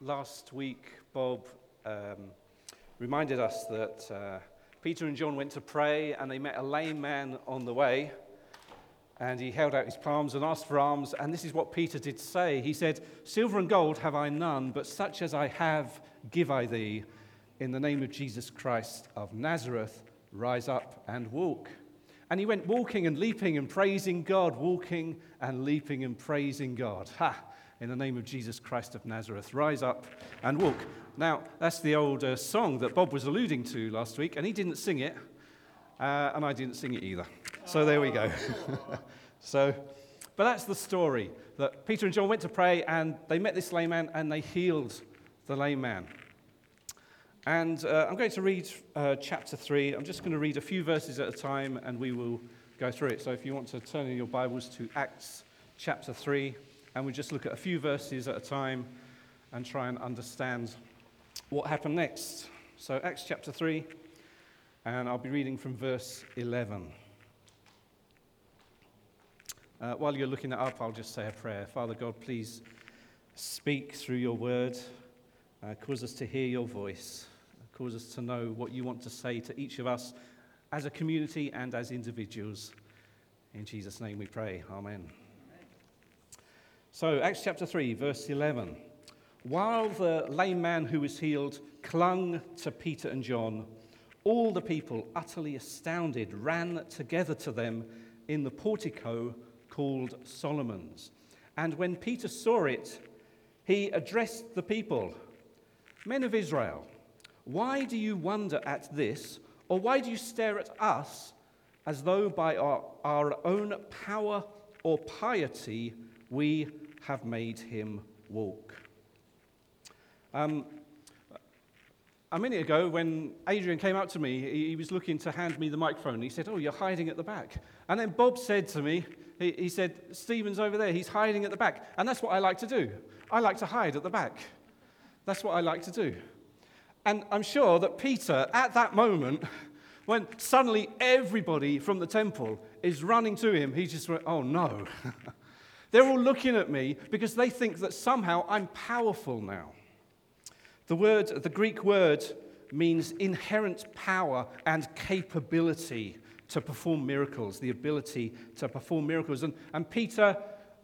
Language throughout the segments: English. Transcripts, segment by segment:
last week, Bob um, reminded us that uh, Peter and John went to pray and they met a lame man on the way. And he held out his palms and asked for alms. And this is what Peter did say He said, Silver and gold have I none, but such as I have give I thee. In the name of Jesus Christ of Nazareth, rise up and walk. And he went walking and leaping and praising God, walking and leaping and praising God. Ha! In the name of Jesus Christ of Nazareth, rise up and walk. Now, that's the old uh, song that Bob was alluding to last week, and he didn't sing it, uh, and I didn't sing it either. So there we go. so, but that's the story that Peter and John went to pray, and they met this lame man, and they healed the lame man. And uh, I'm going to read uh, chapter 3. I'm just going to read a few verses at a time and we will go through it. So if you want to turn in your Bibles to Acts chapter 3, and we just look at a few verses at a time and try and understand what happened next. So, Acts chapter 3, and I'll be reading from verse 11. Uh, while you're looking that up, I'll just say a prayer. Father God, please speak through your word, uh, cause us to hear your voice. Cause us to know what you want to say to each of us as a community and as individuals. In Jesus' name we pray. Amen. So, Acts chapter 3, verse 11. While the lame man who was healed clung to Peter and John, all the people, utterly astounded, ran together to them in the portico called Solomon's. And when Peter saw it, he addressed the people Men of Israel, why do you wonder at this, or why do you stare at us as though by our, our own power or piety we have made him walk? Um, a minute ago, when Adrian came up to me, he, was looking to hand me the microphone. He said, Oh, you're hiding at the back. And then Bob said to me, he, he said, Stephen's over there, he's hiding at the back. And that's what I like to do. I like to hide at the back. That's what I like to do. And I'm sure that Peter, at that moment, when suddenly everybody from the temple is running to him, he just went, Oh no. They're all looking at me because they think that somehow I'm powerful now. The word, the Greek word, means inherent power and capability to perform miracles, the ability to perform miracles. And, and Peter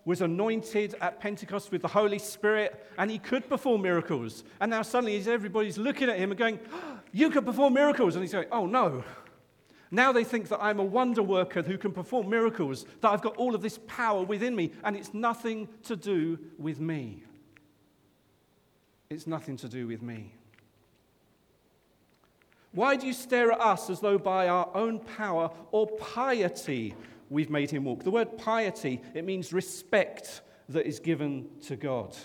was anointed at Pentecost with the Holy Spirit, and he could perform miracles. And now suddenly everybody's looking at him and going, oh, You can perform miracles. And he's going, Oh, no. Now they think that I'm a wonder worker who can perform miracles, that I've got all of this power within me, and it's nothing to do with me. It's nothing to do with me. Why do you stare at us as though by our own power or piety we've made him walk. The word piety, it means respect that is given to God.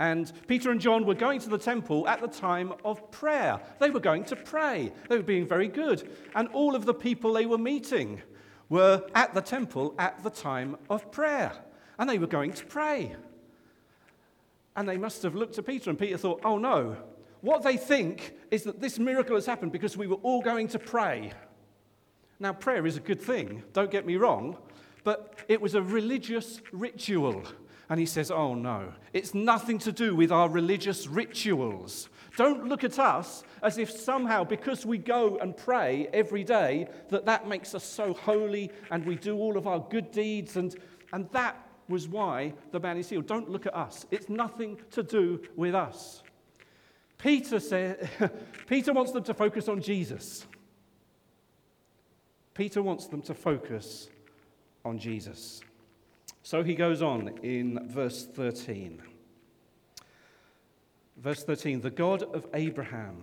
And Peter and John were going to the temple at the time of prayer. They were going to pray. They were being very good. And all of the people they were meeting were at the temple at the time of prayer. And they were going to pray. And they must have looked at Peter, and Peter thought, oh no. What they think is that this miracle has happened because we were all going to pray. Now, prayer is a good thing, don't get me wrong, but it was a religious ritual. And he says, Oh no, it's nothing to do with our religious rituals. Don't look at us as if somehow, because we go and pray every day, that that makes us so holy and we do all of our good deeds. And, and that was why the man is healed. Don't look at us. It's nothing to do with us. Peter, said, Peter wants them to focus on Jesus. Peter wants them to focus on Jesus. So he goes on in verse 13. Verse 13 The God of Abraham,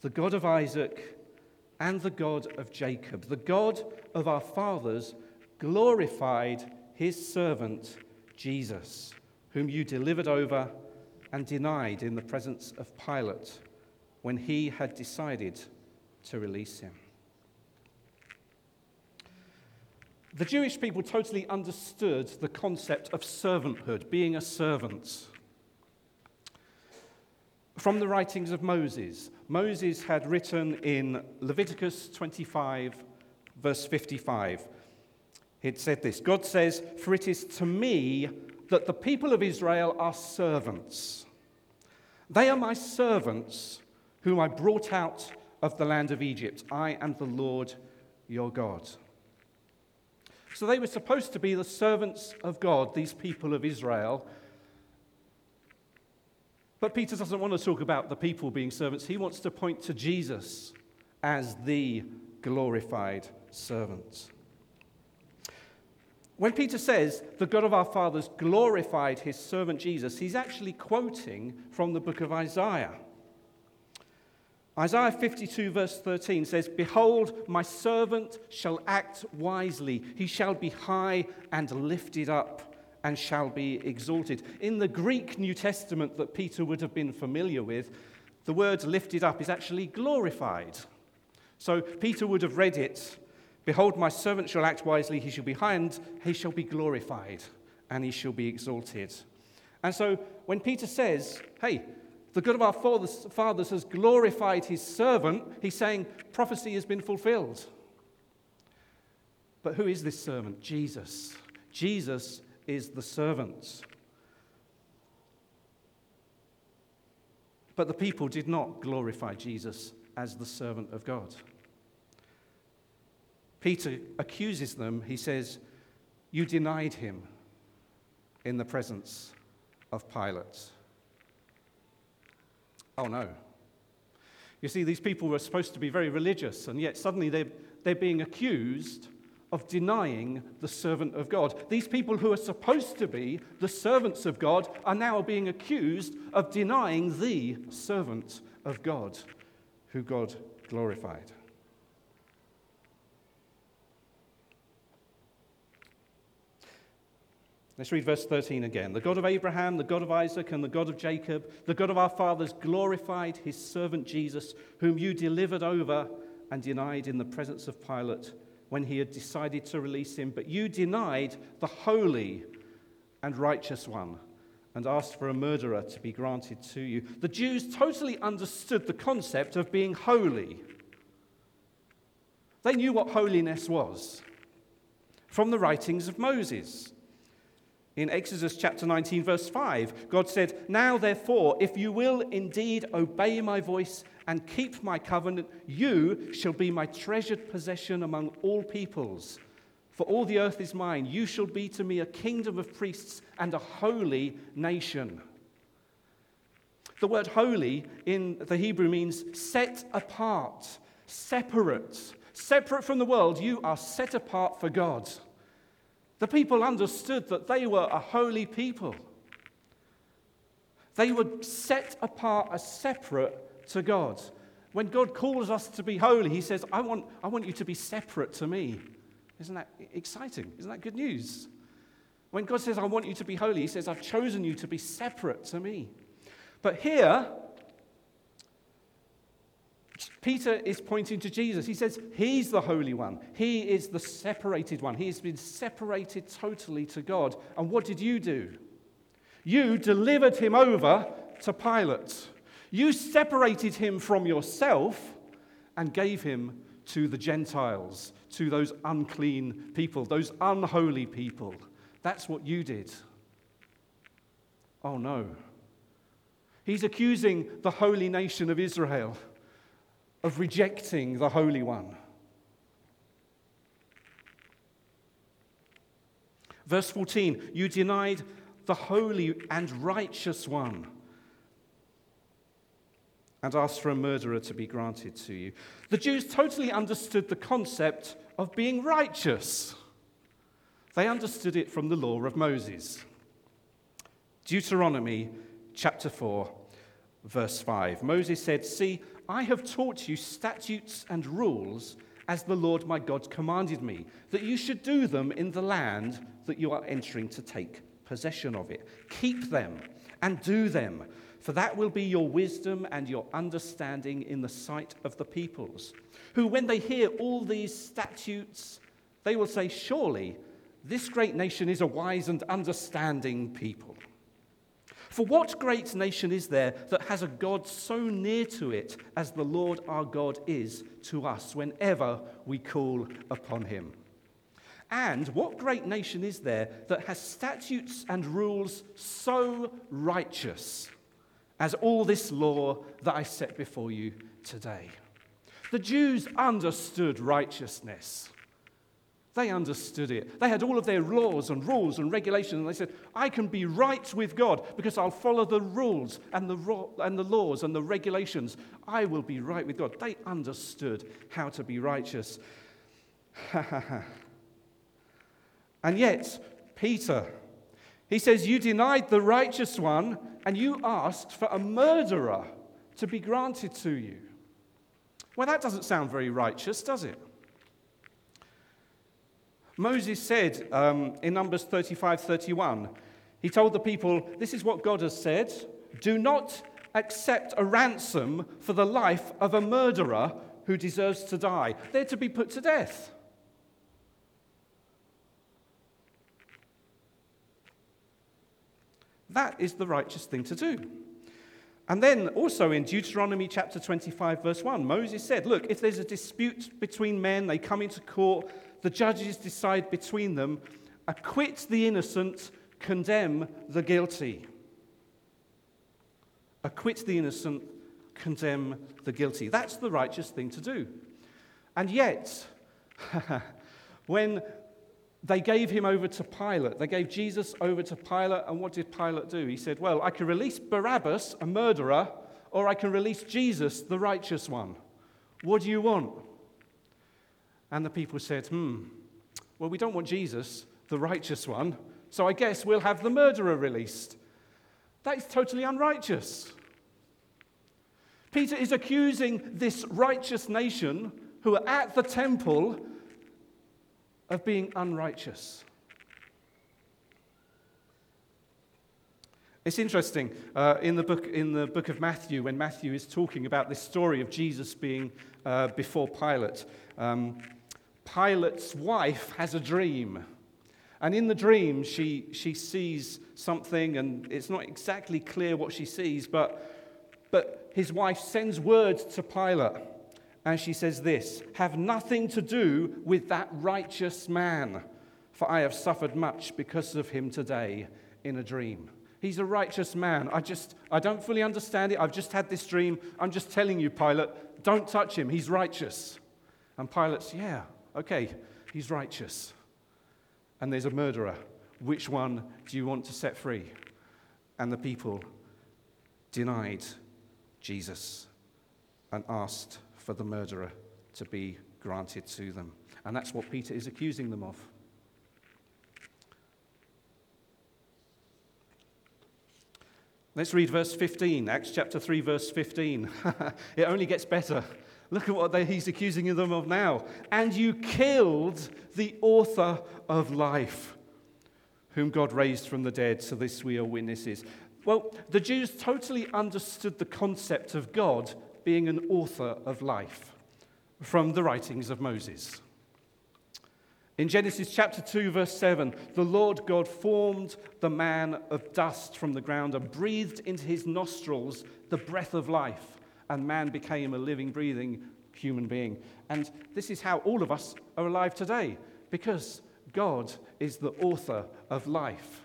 the God of Isaac, and the God of Jacob, the God of our fathers, glorified his servant Jesus, whom you delivered over and denied in the presence of Pilate when he had decided to release him. The Jewish people totally understood the concept of servanthood, being a servant. From the writings of Moses, Moses had written in Leviticus 25, verse 55, it said this God says, For it is to me that the people of Israel are servants. They are my servants whom I brought out of the land of Egypt. I am the Lord your God. So they were supposed to be the servants of God, these people of Israel. But Peter doesn't want to talk about the people being servants. He wants to point to Jesus as the glorified servant. When Peter says the God of our fathers glorified his servant Jesus, he's actually quoting from the book of Isaiah. Isaiah 52, verse 13 says, Behold, my servant shall act wisely. He shall be high and lifted up and shall be exalted. In the Greek New Testament that Peter would have been familiar with, the word lifted up is actually glorified. So Peter would have read it Behold, my servant shall act wisely, he shall be high and he shall be glorified, and he shall be exalted. And so when Peter says, Hey, the God of our fathers, has glorified his servant, he's saying prophecy has been fulfilled. But who is this servant? Jesus. Jesus is the servant. But the people did not glorify Jesus as the servant of God. Peter accuses them. He says, You denied him in the presence of Pilate. Oh no. You see, these people were supposed to be very religious, and yet suddenly they're, they're being accused of denying the servant of God. These people who are supposed to be the servants of God are now being accused of denying the servant of God, who God glorified. Let's read verse 13 again. The God of Abraham, the God of Isaac, and the God of Jacob, the God of our fathers, glorified his servant Jesus, whom you delivered over and denied in the presence of Pilate when he had decided to release him. But you denied the holy and righteous one and asked for a murderer to be granted to you. The Jews totally understood the concept of being holy. They knew what holiness was from the writings of Moses. In Exodus chapter 19, verse 5, God said, Now therefore, if you will indeed obey my voice and keep my covenant, you shall be my treasured possession among all peoples. For all the earth is mine. You shall be to me a kingdom of priests and a holy nation. The word holy in the Hebrew means set apart, separate. Separate from the world, you are set apart for God. The people understood that they were a holy people. They were set apart as separate to God. When God calls us to be holy, He says, I want, I want you to be separate to me. Isn't that exciting? Isn't that good news? When God says, I want you to be holy, He says, I've chosen you to be separate to me. But here, Peter is pointing to Jesus. He says, He's the Holy One. He is the separated one. He has been separated totally to God. And what did you do? You delivered him over to Pilate. You separated him from yourself and gave him to the Gentiles, to those unclean people, those unholy people. That's what you did. Oh no. He's accusing the holy nation of Israel of rejecting the Holy One. Verse 14, you denied the holy and righteous one and asked for a murderer to be granted to you. The Jews totally understood the concept of being righteous. They understood it from the law of Moses. Deuteronomy chapter 4, verse 5. Moses said, See, I have taught you statutes and rules as the Lord my God commanded me, that you should do them in the land that you are entering to take possession of it. Keep them and do them, for that will be your wisdom and your understanding in the sight of the peoples, who, when they hear all these statutes, they will say, Surely this great nation is a wise and understanding people. For what great nation is there that has a God so near to it as the Lord our God is to us whenever we call upon him? And what great nation is there that has statutes and rules so righteous as all this law that I set before you today. The Jews understood righteousness. They understood it. They had all of their laws and rules and regulations, and they said, I can be right with God because I'll follow the rules and the, ro- and the laws and the regulations. I will be right with God. They understood how to be righteous. and yet, Peter, he says, You denied the righteous one and you asked for a murderer to be granted to you. Well, that doesn't sound very righteous, does it? Moses said um, in Numbers 35 31, he told the people, This is what God has said do not accept a ransom for the life of a murderer who deserves to die. They're to be put to death. That is the righteous thing to do. And then also in Deuteronomy chapter 25, verse 1, Moses said, Look, if there's a dispute between men, they come into court, the judges decide between them, acquit the innocent, condemn the guilty. Acquit the innocent, condemn the guilty. That's the righteous thing to do. And yet, when they gave him over to Pilate. They gave Jesus over to Pilate, and what did Pilate do? He said, Well, I can release Barabbas, a murderer, or I can release Jesus, the righteous one. What do you want? And the people said, Hmm, well, we don't want Jesus, the righteous one, so I guess we'll have the murderer released. That is totally unrighteous. Peter is accusing this righteous nation who are at the temple of being unrighteous. It's interesting uh, in, the book, in the book of Matthew, when Matthew is talking about this story of Jesus being uh, before Pilate, um, Pilate's wife has a dream. And in the dream, she, she sees something, and it's not exactly clear what she sees, but, but his wife sends word to Pilate and she says this Have nothing to do with that righteous man, for I have suffered much because of him today in a dream. He's a righteous man. I just, I don't fully understand it. I've just had this dream. I'm just telling you, Pilate, don't touch him. He's righteous. And Pilate's, yeah, okay, he's righteous. And there's a murderer. Which one do you want to set free? And the people denied Jesus and asked for the murderer to be granted to them. And that's what Peter is accusing them of. Let's read verse 15, Acts chapter 3, verse 15. it only gets better. Look at what they, he's accusing them of now. And you killed the author of life, whom God raised from the dead, so this we are witnesses. Well, the Jews totally understood the concept of God being an author of life from the writings of Moses. In Genesis chapter 2, verse 7, the Lord God formed the man of dust from the ground and breathed into his nostrils the breath of life, and man became a living, breathing human being. And this is how all of us are alive today, because God is the author of life.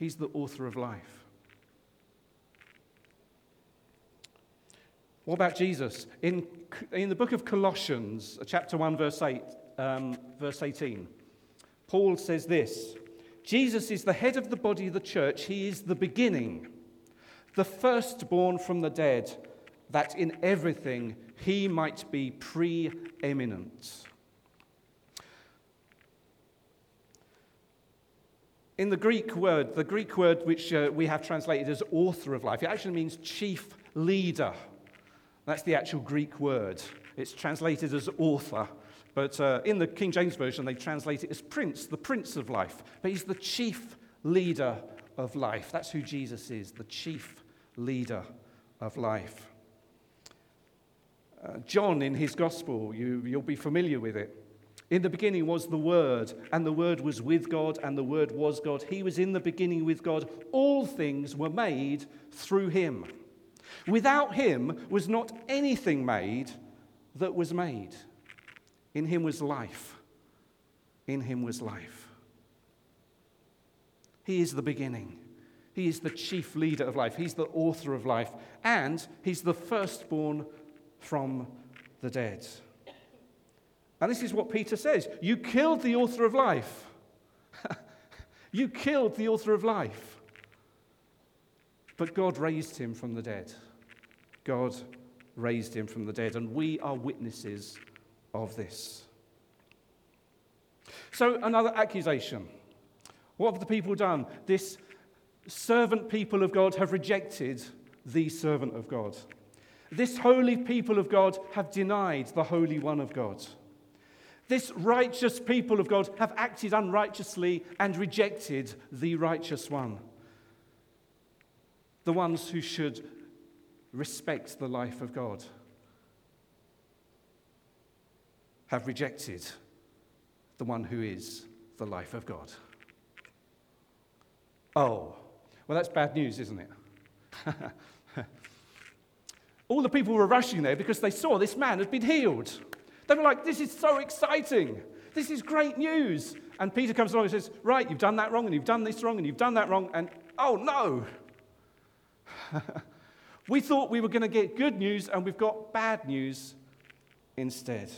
He's the author of life. What about Jesus? In, in the book of Colossians, chapter 1, verse, 8, um, verse 18, Paul says this Jesus is the head of the body of the church. He is the beginning, the firstborn from the dead, that in everything he might be preeminent. In the Greek word, the Greek word which uh, we have translated as author of life, it actually means chief leader. That's the actual Greek word. It's translated as author, but uh, in the King James Version, they translate it as prince, the prince of life. But he's the chief leader of life. That's who Jesus is, the chief leader of life. Uh, John, in his gospel, you, you'll be familiar with it. In the beginning was the Word, and the Word was with God, and the Word was God. He was in the beginning with God. All things were made through him. Without him was not anything made that was made. In him was life. In him was life. He is the beginning. He is the chief leader of life. He's the author of life. And he's the firstborn from the dead. And this is what Peter says You killed the author of life. you killed the author of life. But God raised him from the dead. God raised him from the dead. And we are witnesses of this. So, another accusation. What have the people done? This servant people of God have rejected the servant of God. This holy people of God have denied the Holy One of God. This righteous people of God have acted unrighteously and rejected the righteous one. The ones who should respect the life of God have rejected the one who is the life of God. Oh, well, that's bad news, isn't it? All the people were rushing there because they saw this man had been healed. They were like, This is so exciting. This is great news. And Peter comes along and says, Right, you've done that wrong, and you've done this wrong, and you've done that wrong. And oh no. we thought we were going to get good news, and we've got bad news instead.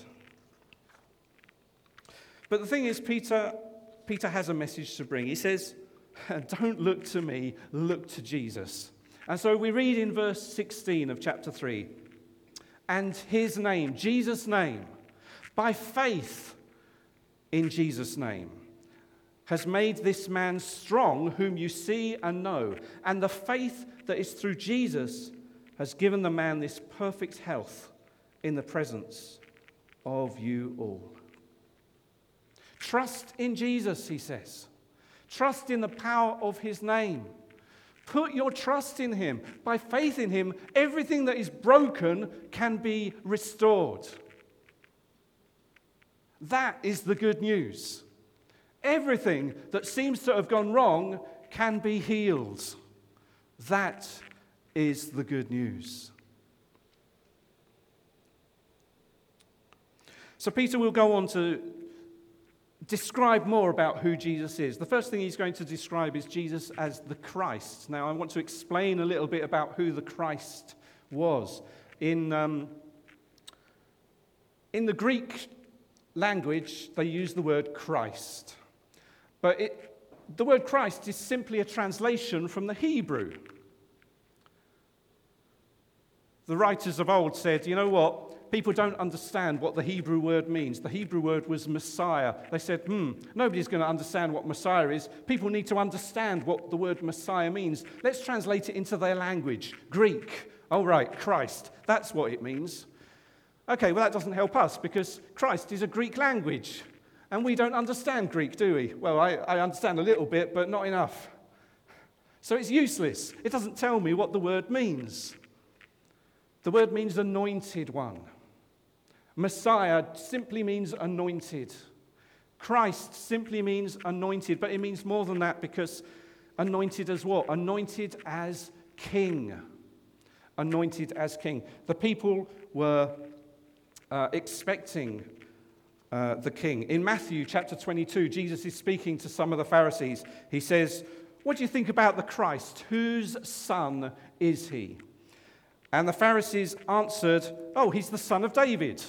But the thing is, Peter, Peter has a message to bring. He says, Don't look to me, look to Jesus. And so we read in verse 16 of chapter 3 and his name, Jesus' name, by faith in Jesus' name, has made this man strong, whom you see and know. And the faith that is through Jesus has given the man this perfect health in the presence of you all. Trust in Jesus, he says. Trust in the power of his name. Put your trust in him. By faith in him, everything that is broken can be restored. That is the good news. Everything that seems to have gone wrong can be healed. That is the good news. So, Peter will go on to describe more about who Jesus is. The first thing he's going to describe is Jesus as the Christ. Now, I want to explain a little bit about who the Christ was. In, um, in the Greek language, they use the word Christ. But it, the word Christ is simply a translation from the Hebrew. The writers of old said, you know what? People don't understand what the Hebrew word means. The Hebrew word was Messiah. They said, hmm, nobody's going to understand what Messiah is. People need to understand what the word Messiah means. Let's translate it into their language Greek. Oh, right, Christ. That's what it means. Okay, well, that doesn't help us because Christ is a Greek language. And we don't understand Greek, do we? Well, I, I understand a little bit, but not enough. So it's useless. It doesn't tell me what the word means. The word means anointed one. Messiah simply means anointed. Christ simply means anointed, but it means more than that because anointed as what? Anointed as king. Anointed as king. The people were uh, expecting uh, the king. In Matthew chapter 22, Jesus is speaking to some of the Pharisees. He says, What do you think about the Christ? Whose son is he? And the Pharisees answered, Oh, he's the son of David.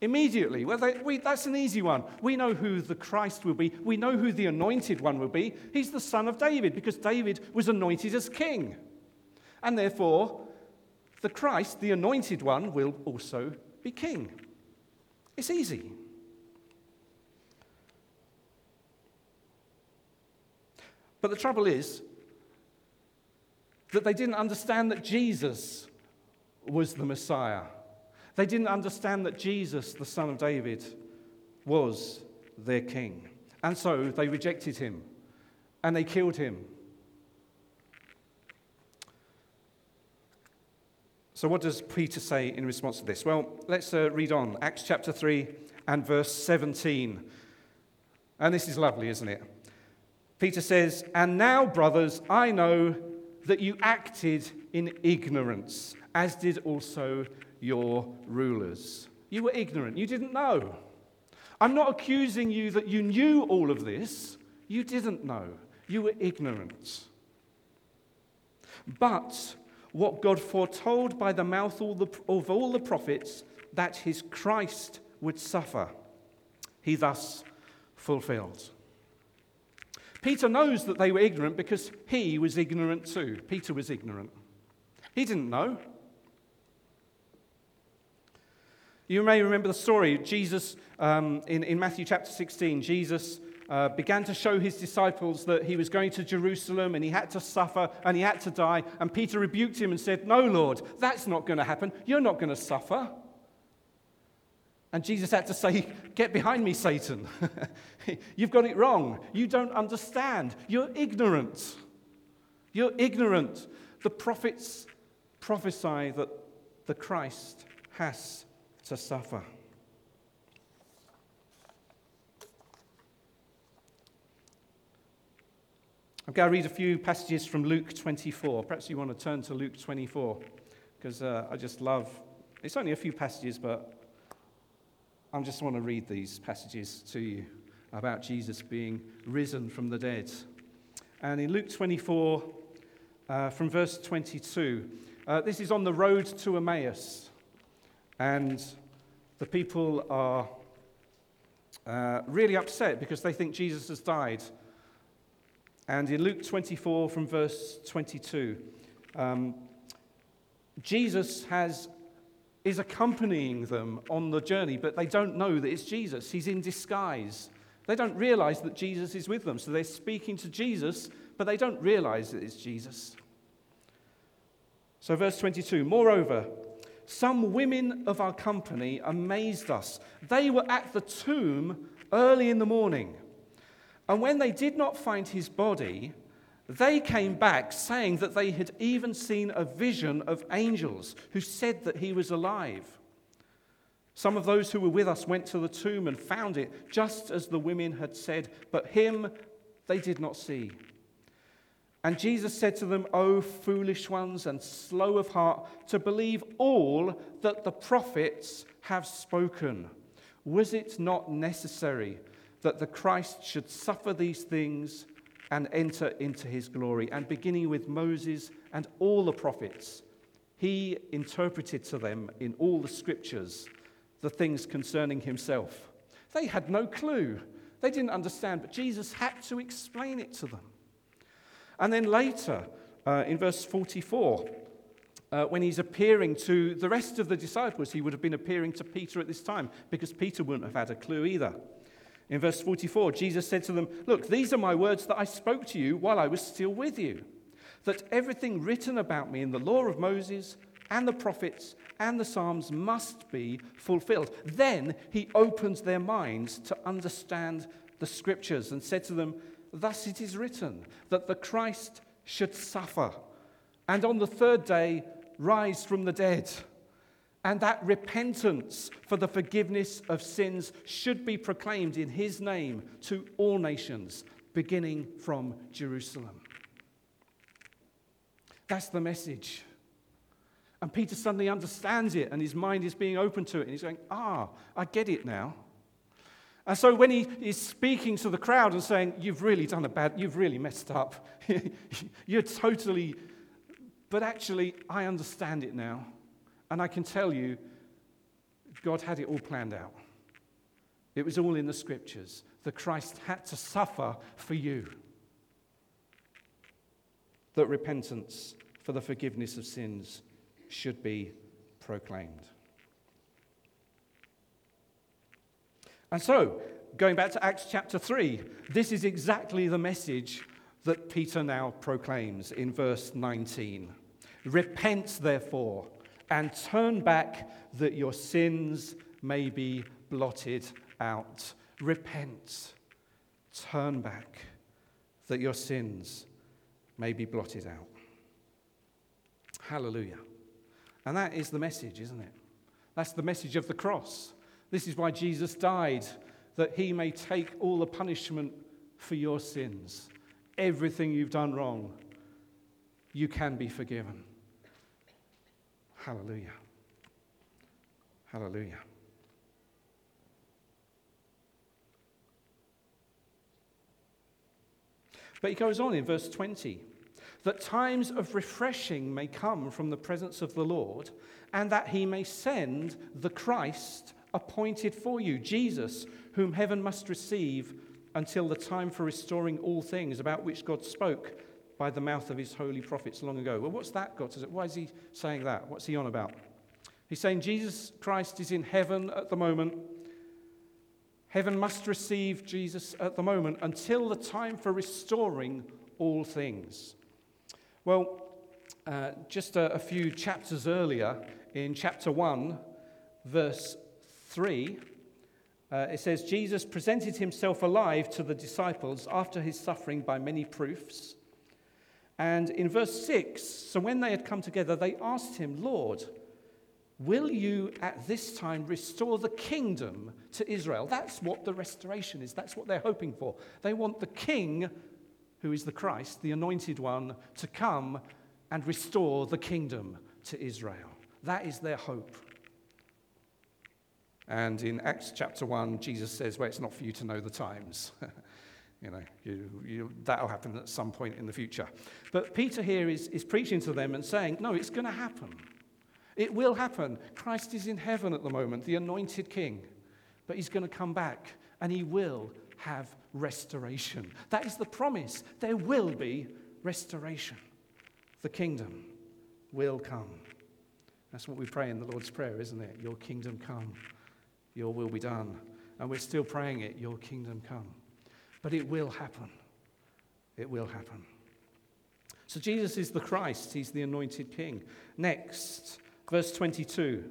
Immediately. Well, they, we, that's an easy one. We know who the Christ will be. We know who the anointed one will be. He's the son of David because David was anointed as king. And therefore, the Christ, the anointed one, will also be king. It's easy. But the trouble is that they didn't understand that Jesus was the Messiah. They didn't understand that Jesus, the son of David, was their king. And so they rejected him and they killed him. So, what does Peter say in response to this? Well, let's uh, read on. Acts chapter 3 and verse 17. And this is lovely, isn't it? Peter says, And now, brothers, I know that you acted in ignorance, as did also your rulers. You were ignorant. You didn't know. I'm not accusing you that you knew all of this. You didn't know. You were ignorant. but what God foretold by the mouth of all the prophets that his Christ would suffer, he thus fulfilled. Peter knows that they were ignorant because he was ignorant too. Peter was ignorant. He didn't know. You may remember the story. Jesus, um, in, in Matthew chapter 16, Jesus uh, began to show his disciples that he was going to Jerusalem and he had to suffer and he had to die. And Peter rebuked him and said, No, Lord, that's not going to happen. You're not going to suffer. And Jesus had to say, Get behind me, Satan. You've got it wrong. You don't understand. You're ignorant. You're ignorant. The prophets prophesy that the Christ has to suffer. I'm going to read a few passages from Luke 24. Perhaps you want to turn to Luke 24 because uh, I just love it's only a few passages, but I just want to read these passages to you about Jesus being risen from the dead. And in Luke 24, uh, from verse 22, uh, this is on the road to Emmaus. And the people are uh, really upset because they think Jesus has died. And in Luke 24, from verse 22, um, Jesus has, is accompanying them on the journey, but they don't know that it's Jesus. He's in disguise. They don't realize that Jesus is with them. So they're speaking to Jesus, but they don't realize that it's Jesus. So, verse 22 Moreover, some women of our company amazed us. They were at the tomb early in the morning and when they did not find his body, they came back saying that they had even seen a vision of angels who said that he was alive. Some of those who were with us went to the tomb and found it just as the women had said, but him they did not see. And Jesus said to them, O foolish ones and slow of heart to believe all that the prophets have spoken. Was it not necessary that the Christ should suffer these things and enter into his glory. And beginning with Moses and all the prophets, he interpreted to them in all the scriptures the things concerning himself. They had no clue. They didn't understand, but Jesus had to explain it to them. And then later, uh, in verse 44, uh, when he's appearing to the rest of the disciples, he would have been appearing to Peter at this time because Peter wouldn't have had a clue either. In verse 44, Jesus said to them, Look, these are my words that I spoke to you while I was still with you, that everything written about me in the law of Moses and the prophets and the Psalms must be fulfilled. Then he opened their minds to understand the scriptures and said to them, Thus it is written that the Christ should suffer and on the third day rise from the dead and that repentance for the forgiveness of sins should be proclaimed in his name to all nations, beginning from Jerusalem. That's the message. And Peter suddenly understands it, and his mind is being open to it, and he's going, Ah, I get it now. And so when he is speaking to the crowd and saying, You've really done a bad, you've really messed up, you're totally, but actually, I understand it now. And I can tell you, God had it all planned out. It was all in the scriptures. The Christ had to suffer for you. That repentance for the forgiveness of sins should be proclaimed. And so, going back to Acts chapter 3, this is exactly the message that Peter now proclaims in verse 19. Repent, therefore and turn back that your sins may be blotted out. Repent, turn back that your sins may be blotted out. Hallelujah. And that is the message, isn't it? That's the message of the cross. This is why Jesus died, that he may take all the punishment for your sins. Everything you've done wrong, you can be forgiven. Hallelujah. Hallelujah. But he goes on in verse 20. that times of refreshing may come from the presence of the Lord, and that he may send the Christ appointed for you, Jesus, whom heaven must receive until the time for restoring all things about which God spoke by the mouth of his holy prophets long ago. Well, what's that got to do? Why is he saying that? What's he on about? He's saying Jesus Christ is in heaven at the moment. Heaven must receive Jesus at the moment until the time for restoring all things. Well, uh, just a, a few chapters earlier, in chapter 1, verse 3, uh, it says, Jesus presented himself alive to the disciples after his suffering by many proofs. And in verse 6, so when they had come together, they asked him, Lord, will you at this time restore the kingdom to Israel? That's what the restoration is. That's what they're hoping for. They want the king, who is the Christ, the anointed one, to come and restore the kingdom to Israel. That is their hope. And in Acts chapter 1, Jesus says, Well, it's not for you to know the times. you know, you, you, that'll happen at some point in the future. But Peter here is, is preaching to them and saying, No, it's going to happen. It will happen. Christ is in heaven at the moment, the anointed king. But he's going to come back and he will have restoration. That is the promise. There will be restoration. The kingdom will come. That's what we pray in the Lord's Prayer, isn't it? Your kingdom come, your will be done. And we're still praying it, your kingdom come. But it will happen. It will happen. So Jesus is the Christ, he's the anointed king. Next, verse 22.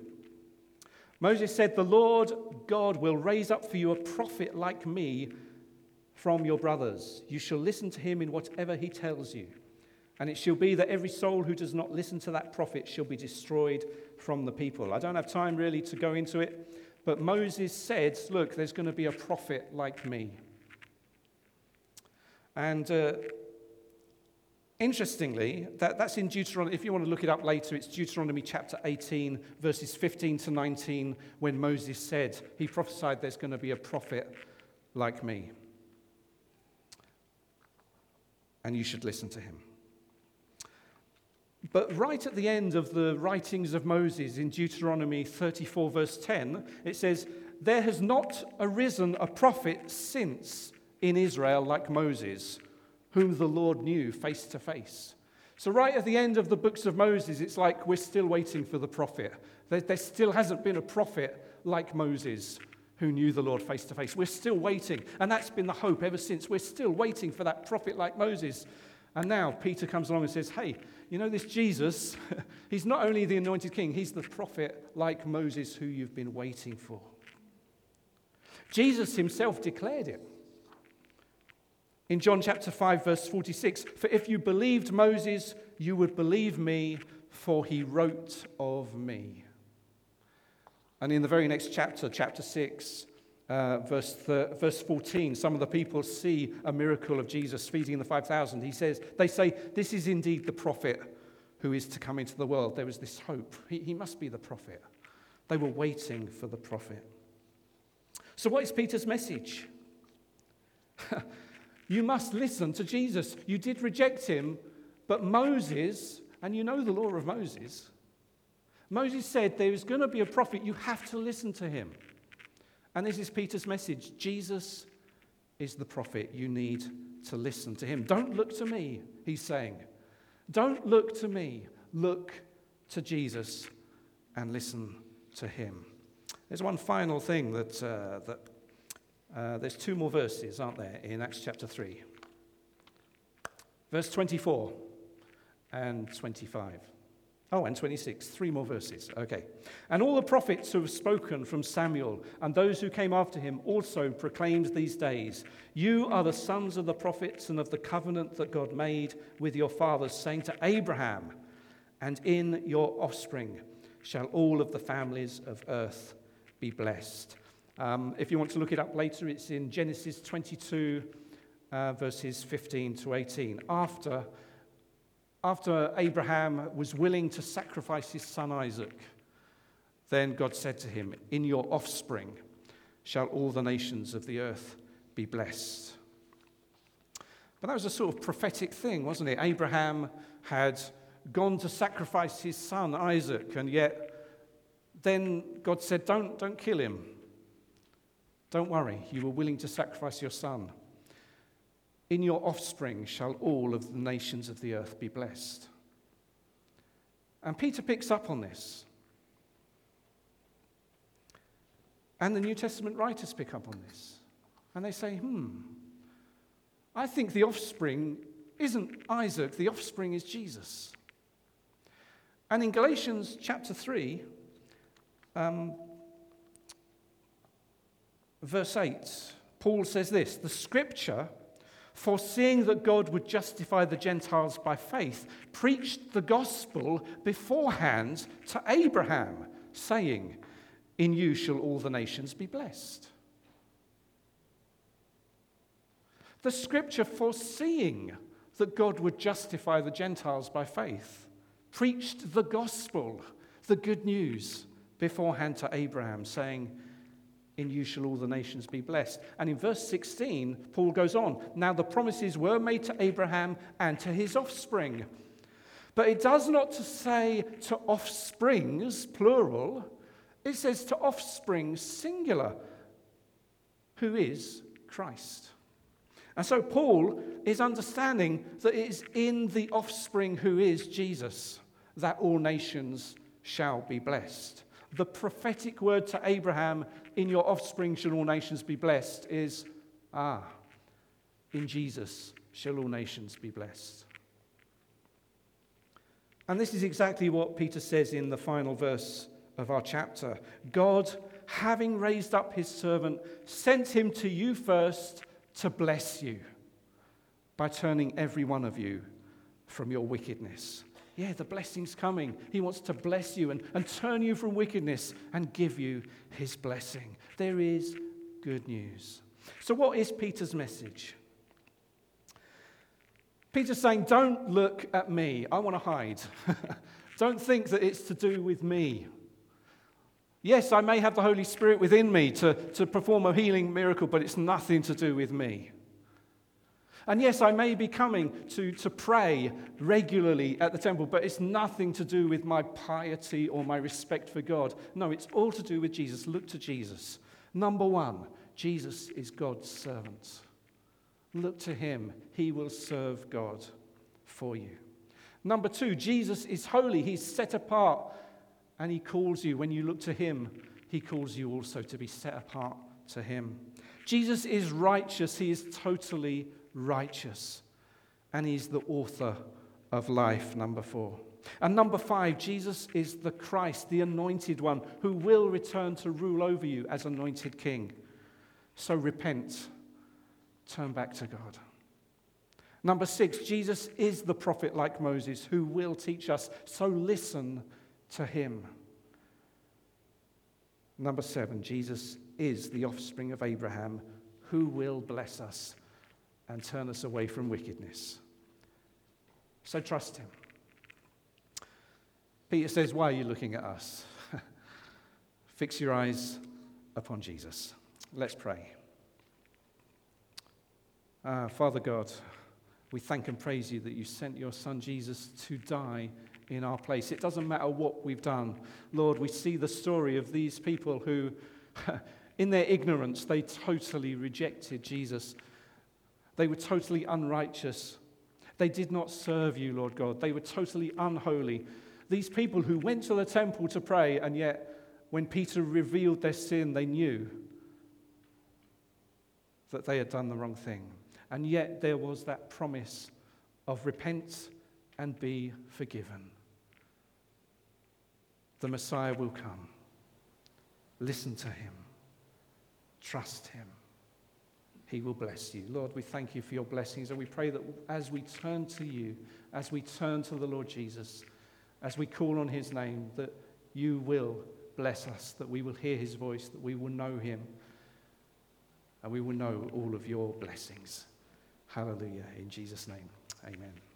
Moses said, The Lord God will raise up for you a prophet like me from your brothers. You shall listen to him in whatever he tells you. And it shall be that every soul who does not listen to that prophet shall be destroyed from the people. I don't have time really to go into it, but Moses said, Look, there's going to be a prophet like me. And uh, interestingly, that, that's in Deuteronomy. If you want to look it up later, it's Deuteronomy chapter 18, verses 15 to 19, when Moses said, He prophesied there's going to be a prophet like me. And you should listen to him. But right at the end of the writings of Moses in Deuteronomy 34, verse 10, it says, There has not arisen a prophet since in Israel like Moses, whom the Lord knew face to face. So, right at the end of the books of Moses, it's like we're still waiting for the prophet. There, there still hasn't been a prophet like Moses who knew the Lord face to face. We're still waiting. And that's been the hope ever since. We're still waiting for that prophet like Moses. And now Peter comes along and says, Hey, you know this Jesus? he's not only the anointed king, he's the prophet like Moses who you've been waiting for. Jesus himself declared it. In John chapter 5, verse 46, for if you believed Moses, you would believe me, for he wrote of me. And in the very next chapter, chapter 6, uh, verse, verse 14, some of the people see a miracle of Jesus feeding the 5,000. He says, They say, This is indeed the prophet who is to come into the world. There was this hope. He, he must be the prophet. They were waiting for the prophet. So, what is Peter's message? You must listen to Jesus. You did reject him, but Moses, and you know the law of Moses, Moses said there is going to be a prophet, you have to listen to him. And this is Peter's message Jesus is the prophet. You need to listen to him. Don't look to me, he's saying. Don't look to me. Look to Jesus and listen to him. There's one final thing that, uh, that uh, there's two more verses, aren't there, in Acts chapter 3. Verse 24 and 25. Oh, and 26, three more verses. Okay. And all the prophets who have spoken from Samuel and those who came after him also proclaimed these days You are the sons of the prophets and of the covenant that God made with your fathers, saying to Abraham, And in your offspring shall all of the families of earth be blessed. Um, if you want to look it up later, it's in Genesis 22, uh, verses 15 to 18. After, after Abraham was willing to sacrifice his son Isaac, then God said to him, In your offspring shall all the nations of the earth be blessed. But that was a sort of prophetic thing, wasn't it? Abraham had gone to sacrifice his son Isaac, and yet then God said, Don't, don't kill him. Don't worry, you were willing to sacrifice your son. In your offspring shall all of the nations of the earth be blessed. And Peter picks up on this. And the New Testament writers pick up on this. And they say, hmm, I think the offspring isn't Isaac, the offspring is Jesus. And in Galatians chapter 3, um, verse 8, Paul says this The scripture, foreseeing that God would justify the Gentiles by faith, preached the gospel beforehand to Abraham, saying, In you shall all the nations be blessed. The scripture foreseeing that God would justify the Gentiles by faith preached the gospel, the good news, beforehand to Abraham, saying, In you shall all the nations be blessed. And in verse 16, Paul goes on Now the promises were made to Abraham and to his offspring. But it does not to say to offsprings, plural, it says to offspring, singular, who is Christ. And so Paul is understanding that it is in the offspring who is Jesus that all nations shall be blessed. The prophetic word to Abraham, in your offspring shall all nations be blessed, is ah, in Jesus shall all nations be blessed. And this is exactly what Peter says in the final verse of our chapter. God, having raised up his servant, sent him to you first to bless you by turning every one of you from your wickedness. Yeah, the blessing's coming. He wants to bless you and, and turn you from wickedness and give you his blessing. There is good news. So, what is Peter's message? Peter's saying, Don't look at me. I want to hide. Don't think that it's to do with me. Yes, I may have the Holy Spirit within me to, to perform a healing miracle, but it's nothing to do with me. And yes, I may be coming to, to pray regularly at the temple, but it's nothing to do with my piety or my respect for God. No, it's all to do with Jesus. Look to Jesus. Number one, Jesus is God's servant. Look to him, he will serve God for you. Number two, Jesus is holy, he's set apart and he calls you, when you look to him, he calls you also to be set apart to him. Jesus is righteous, he is totally righteous. And he's the author of life, number four. And number five, Jesus is the Christ, the anointed one, who will return to rule over you as anointed king. So repent, turn back to God. Number six, Jesus is the prophet like Moses who will teach us. So listen to him. Number seven, Jesus is the offspring of Abraham who will bless us and turn us away from wickedness. So trust him. Peter says, Why are you looking at us? Fix your eyes upon Jesus. Let's pray. Uh, Father God, we thank and praise you that you sent your son Jesus to die in our place. It doesn't matter what we've done. Lord, we see the story of these people who, in their ignorance, they totally rejected Jesus. They were totally unrighteous. They did not serve you, Lord God. They were totally unholy. These people who went to the temple to pray, and yet when Peter revealed their sin, they knew that they had done the wrong thing. And yet there was that promise of repent and be forgiven the Messiah will come. Listen to him, trust him. He will bless you. Lord, we thank you for your blessings, and we pray that as we turn to you, as we turn to the Lord Jesus, as we call on his name, that you will bless us, that we will hear his voice, that we will know him, and we will know all of your blessings. Hallelujah. In Jesus' name, amen.